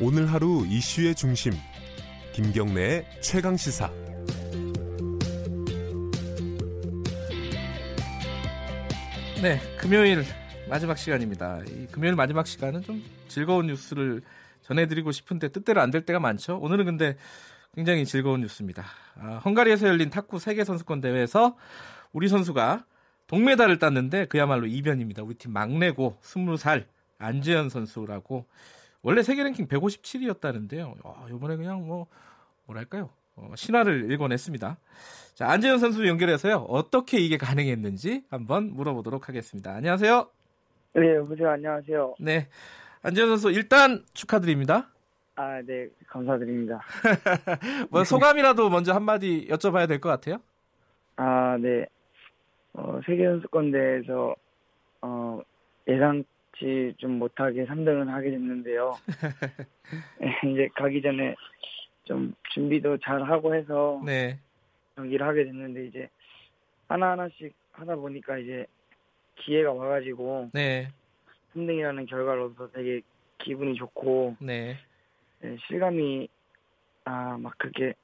오늘 하루 이슈의 중심 김경래의 최강 시사 네, 금요일 마지막 시간입니다. 이 금요일 마지막 시간은 좀 즐거운 뉴스를 전해드리고 싶은데 뜻대로 안 될 때가 많죠. 오늘은 근데 굉장히 즐거운 뉴스입니다. 아, 헝가리에서 열린 탁구 세계 선수권 대회에서 우리 선수가 동메달을 땄는데 그야말로 이변입니다. 우리 팀 막내고 20살 안재현 선수라고 원래 세계 랭킹 157위였다는데요. 아, 이번에 그냥 뭐 뭐랄까요? 어, 신화를 일궈냈습니다. 자, 안재현 선수 연결해서요. 어떻게 이게 가능했는지 한번 물어보도록 하겠습니다. 안녕하세요. 네, 여보세요. 안녕하세요. 네. 안재현 선수 일단 축하드립니다. 아, 네. 감사드립니다. 뭐 소감이라도 먼저 한마디 여쭤봐야 될 것 같아요. 아, 네. 어, 세계 선수권 대회에서 어, 예상 치좀 못하게 3등을 하게 됐는데요. 이제 가기 전에 좀 준비도 잘 하고 해서 네. 경기를 하게 됐는데 이제 하나 하나씩 하다 보니까 이제 기회가 와가지고 네. 3등이라는 결과로서 되게 기분이 좋고 네. 네, 실감이 아 막 그렇게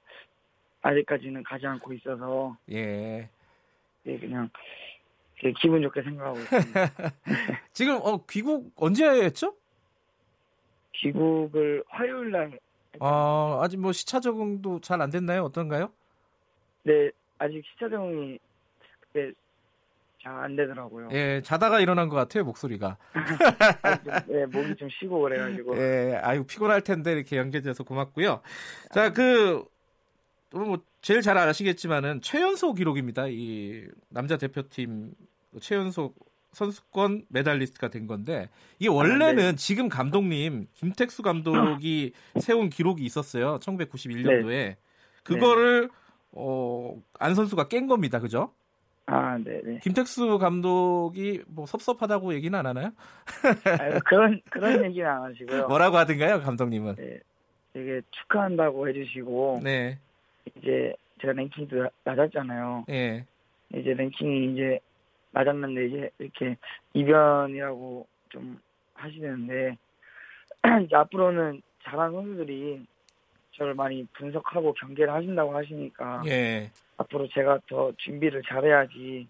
아직까지는 가지 않고 있어서 예. 예, 그냥 기분 좋게 생각하고 있습니다. 지금 어 귀국 언제 했죠? 귀국을 화요일 날 아, 아직 뭐 시차 적응도 잘 안 됐나요? 어떤가요? 네, 아직 시차 적응이 그때 잘안 되더라고요. 예, 자다가 일어난 것 같아요, 목소리가. 좀, 네, 목이 좀 쉬고 그래가지고. 예, 아유, 피곤할 텐데 이렇게 연결돼서 고맙고요. 자, 그, 뭐, 제일 잘 아시겠지만은 최연소 기록입니다. 이 남자 대표팀 최연소 선수권 메달리스트가 된 건데 이게 원래는 아, 네. 지금 감독님 김택수 감독이 세운 기록이 있었어요. 1991년도에 그거를 어, 안 선수가 깬 겁니다. 그죠? 아, 네, 네. 김택수 감독이 뭐 섭섭하다고 얘기는 안 하나요? 아유, 그런 그런 얘기는 안 하시고요. 뭐라고 하던가요, 감독님은? 네, 되게 축하한다고 해주시고 네, 이제 제가 랭킹도 나- 낮았잖아요. 예, 이제 랭킹이 이제 낮았는데 이제 이렇게 이변이라고 좀 하시는데 이제 앞으로는 잘한 선수들이 저를 많이 분석하고 경계를 하신다고 하시니까 예. 앞으로 제가 더 준비를 잘해야지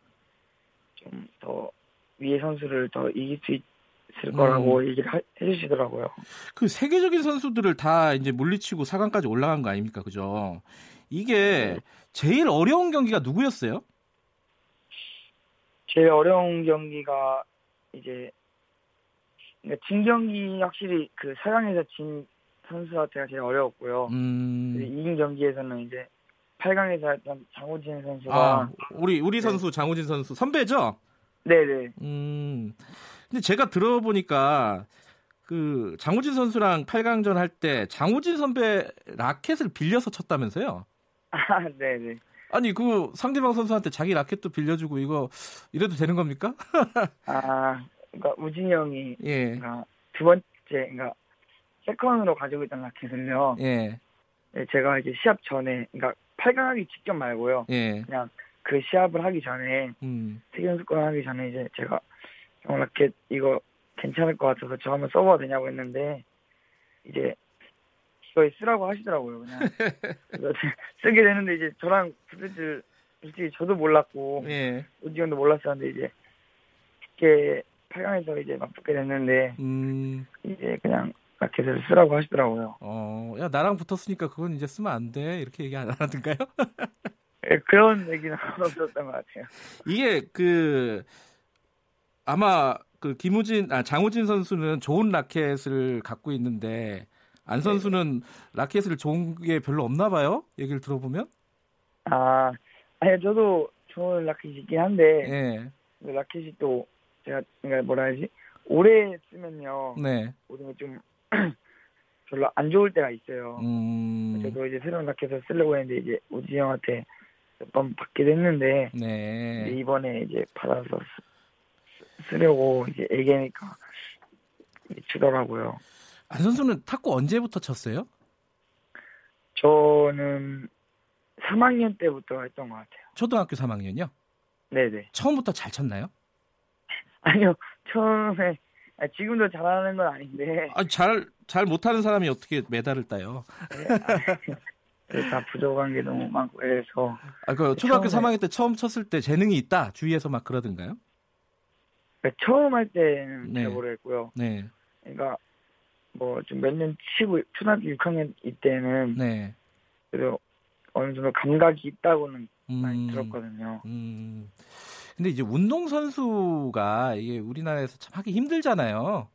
좀 더 위에 선수를 더 이길 수 있을 거라고 얘기를 하- 해주시더라고요. 그 세계적인 선수들을 다 이제 물리치고 4강까지 올라간 거 아닙니까, 그죠? 이게 제일 어려운 경기가 누구였어요? 제일 어려운 경기가 이제 그러니까 진 경기 확실히 그 4강에서 진 선수한테가 제일 어려웠고요. 음, 이긴 경기에서는 이제 8강에서 했던 장호진 선수가 아, 우리 우리 네. 선수 장우진 선수 선배죠? 네네 음, 근데 제가 들어보니까 그 장우진 선수랑 8강전 할 때 장우진 선배 라켓을 빌려서 쳤다면서요? 아 네네. 아니 그 상대방 선수한테 자기 라켓도 빌려주고 이거 이래도 되는 겁니까? 아 그러니까 우진이 형이 예, 그러니까 두 번째 그러니까 세컨으로 가지고 있던 라켓을요. 예, 네, 제가 이제 시합 전에 그러니까 8강 하기 직전 말고요. 예, 그냥 그 시합을 하기 전에 음, 세계선수권 하기 전에 이제 제가 형 라켓 이거 괜찮을 것 같아서 저 한번 써봐도 되냐고 했는데 이제 이거 쓰라고 하시더라고요 그냥 쓰게 되는데 이제 저랑 붙을 줄 솔직히 저도 몰랐고 예, 우지 형도 몰랐었는데 이제 이렇게 8강에서 이제 맞붙게 됐는데 음. 이제 그냥 라켓을 쓰라고 하시더라고요 어, 야, 나랑 붙었으니까 그건 이제 쓰면 안 돼. 이렇게 얘기 안 하던가요? 예, 그런 얘기는 없었던 것 같아요 이게 그, 아마 그 김우진, 아, 장우진 선수는 좋은 라켓을 갖고 있는데, 안 선수는 라켓을 좋은 게 별로 없나 봐요? 얘기를 들어보면? 아 아니 저도 좋은 라켓이 있긴 한데 예. 그 라켓이 또 제가 그러니까 뭐라 해야지 오래 쓰면요 네. 모든 게좀 별로 안 좋을 때가 있어요. 음. 저도 이제 새로운 라켓을 쓰려고 했는데 이제 우지 형한테 몇 번 받기도 했는데 이제 네. 이번에 이제 받아서 쓰, 쓰려고 이제 이제 주더라고요. 안 선수는 탁구 언제부터 쳤어요? 저는 3학년 때부터 했던 것 같아요. 초등학교 3학년이요? 네네. 처음부터 잘 쳤나요? 아니요 처음에 아, 지금도 잘하는 건 아닌데 아, 잘 잘 못하는 사람이 어떻게 메달을 따요? 네, 다 부족한 게 너무 많고 그래서 아, 그 초등학교 처음에- 3학년 때 처음 쳤을 때 재능이 있다 주위에서 막 그러던가요? 그러니까 처음 할 때는 네. 잘 모르겠고요. 네, 그러니까 뭐 좀 몇 년 치고 초등학교 6학년 이때는 네. 그래도 어느 정도 감각이 있다고는 많이 음, 들었거든요. 음. 근데 이제 운동 선수가 이게 우리나라에서 참 하기 힘들잖아요.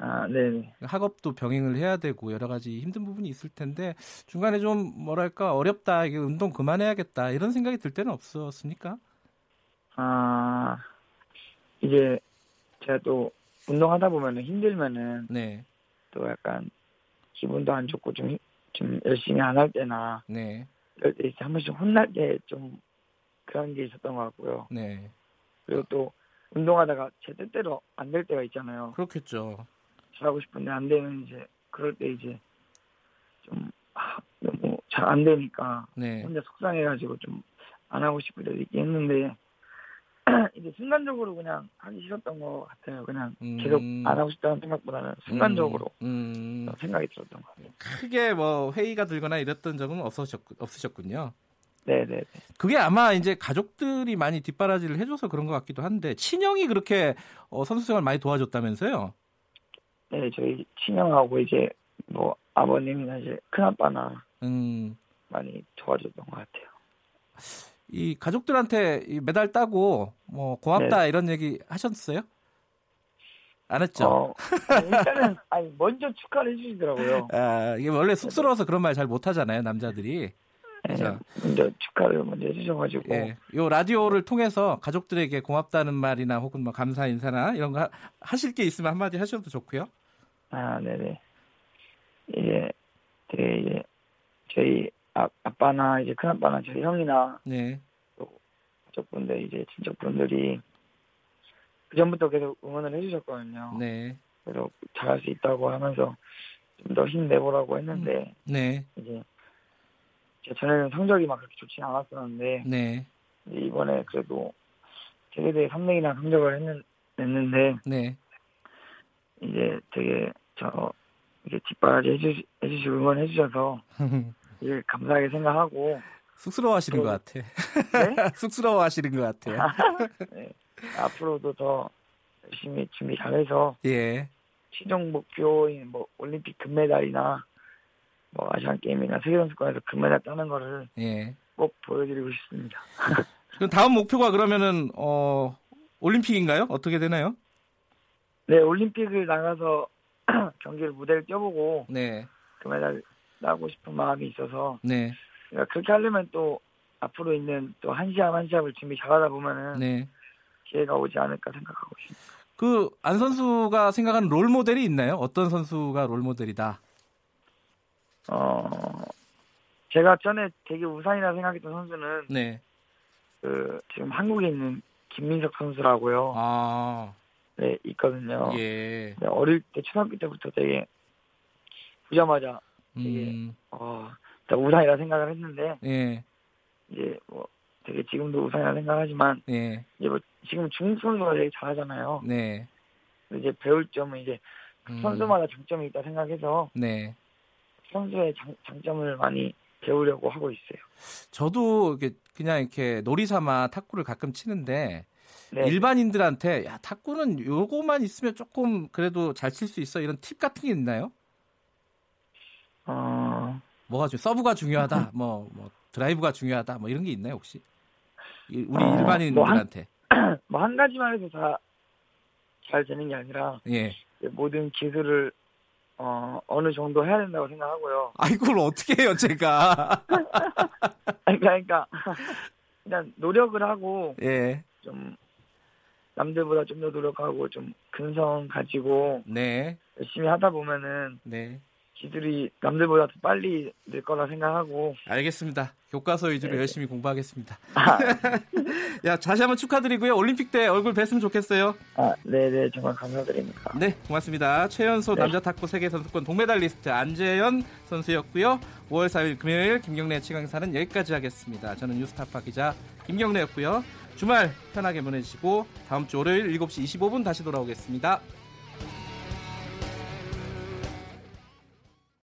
아, 네네. 학업도 병행을 해야 되고 여러 가지 힘든 부분이 있을 텐데 중간에 좀 뭐랄까 어렵다 이게 운동 그만해야겠다 이런 생각이 들 때는 없었습니까? 아, 이제 제가 또 운동하다 보면은 힘들면은 네, 또 약간 기분도 안 좋고 좀, 힘- 좀 열심히 안 할 때나 네, 이제 한 번씩 혼날 때 좀 그런 게 있었던 것 같고요. 네 그리고 또 운동하다가 제 뜻대로 안 될 때가 있잖아요. 그렇겠죠. 잘하고 싶은데 안 되면 이제 그럴 때 이제 좀 아, 너무 잘 안 되니까 네, 혼자 속상해가지고 좀 안 하고 싶을 때도 있긴 했는데 이제 순간적으로 그냥 하기 싫었던 것 같아요. 그냥 계속 음. 안 하고 싶다는 생각보다는 순간적으로 음, 음, 생각이 들었던 것 같아요. 크게 뭐 회의가 들거나 이랬던 적은 없으셨, 없으셨군요. 네네. 그게 아마 이제 가족들이 많이 뒷바라지를 해줘서 그런 것 같기도 한데 친형이 그렇게 어, 선수 생활 많이 도와줬다면서요? 네, 저희 친형하고 이제 뭐 아버님이나 이제 큰 아빠나 음, 많이 도와줬던 것 같아요. 이 가족들한테 이 메달 따고 뭐 고맙다 이런 얘기 하셨어요? 안 했죠. 어, 일단은 아니 먼저 축하를 해주시더라고요. 아, 이게 원래 쑥스러워서 그런 말 잘 못하잖아요, 남자들이. 네, 자. 먼저 축하를 먼저 해주셔가지고 예. 요 라디오를 통해서 가족들에게 고맙다는 말이나 혹은 뭐 감사 인사나 이런 거 하- 하실 게 있으면 한마디 하셔도 좋고요. 아, 네네. 이제 되게 이제 저희 아, 아빠나 이제 큰아빠나 저희 형이나 네. 가족분들 이제 친척분들이 그 전부터 계속 응원을 해주셨거든요. 네. 그래서 잘할 수 있다고 하면서 좀 더 힘내보라고 했는데 네. 이제 제 전에는 성적이 막 그렇게 좋지 않았었는데 네. 이번에 그래도 세계대회 3등이나 성적을 했는, 냈는데 네. 이제 되게 저 이게 뒷바라지 해주, 해주시고 응원해 주셔서 이제 감사하게 생각하고 쑥스러워하시는 네. 것 같아. 네? 쑥스러워하시는 것 같아요. 네. 앞으로도 더 열심히 준비 잘해서 예. 최종 목표인 뭐 올림픽 금메달이나 뭐 아시안 게임이나 세계 선수권에서 금메달 따는 거를 예. 꼭 보여드리고 싶습니다. 그럼 다음 목표가 그러면은 어 올림픽인가요? 어떻게 되나요? 네, 올림픽을 나가서 경기를 무대를 뛰어보고 네. 금메달 따고 싶은 마음이 있어서 네. 그러니까 그렇게 하려면 또 앞으로 있는 또 한 시합 한 시합을 준비 잘하다 보면은 네. 기회가 오지 않을까 생각하고 있습니다. 그 안 선수가 생각하는 롤 모델이 있나요? 어떤 선수가 롤 모델이다? 어, 제가 전에 되게 우상이라 생각했던 선수는 네. 그 지금 한국에 있는 김민석 선수라고요. 아. 네, 있거든요. 예. 네, 어릴 때 초등학교 때부터 되게 보자마자 되게 음. 어, 우상이라 생각을 했는데 예. 이제 뭐 되게 지금도 우상이라 생각하지만 예. 이제 뭐 지금 중국 선수가 되게 잘하잖아요. 네. 이제 배울 점은 이제 음. 선수마다 장점이 있다 생각해서 네. 선수의 장, 장점을 많이 배우려고 하고 있어요. 저도 이렇게 그냥 이렇게 놀이 삼아 탁구를 가끔 치는데 네. 일반인들한테 야 탁구는 요거만 있으면 조금 그래도 잘 칠 수 있어 이런 팁 같은 게 있나요? 어, 뭐가 중 서브가 중요하다, 뭐, 뭐 드라이브가 중요하다, 뭐 이런 게 있나요 혹시? 이- 우리 어, 일반인들한테 뭐한 가지만 해도 다잘 되는 게 아니라 예. 모든 기술을 어, 어느 정도 해야 된다고 생각하고요. 아 이걸 어떻게 해요 제가? 아니, 그러니까 그냥 노력을 하고 예. 좀 남들보다 좀 더 노력하고 좀 근성 가지고 네. 열심히 하다 보면은 네. 기술이 남들보다 더 빨리 늘 거라 생각하고 알겠습니다. 교과서 위주로 네. 열심히 공부하겠습니다. 아, 야 다시 한번 축하드리고요. 올림픽 때 얼굴 뵀으면 좋겠어요. 아, 네네 정말 감사드립니다. 네, 고맙습니다. 최연소 네. 남자 탁구 세계 선수권 동메달리스트 안재현 선수였고요. 5월 4일 금요일 김경래 치강사는 여기까지 하겠습니다. 저는 뉴스타파 기자 김경래였고요. 주말 편하게 보내시고 다음 주 월요일 7시 25분 다시 돌아오겠습니다.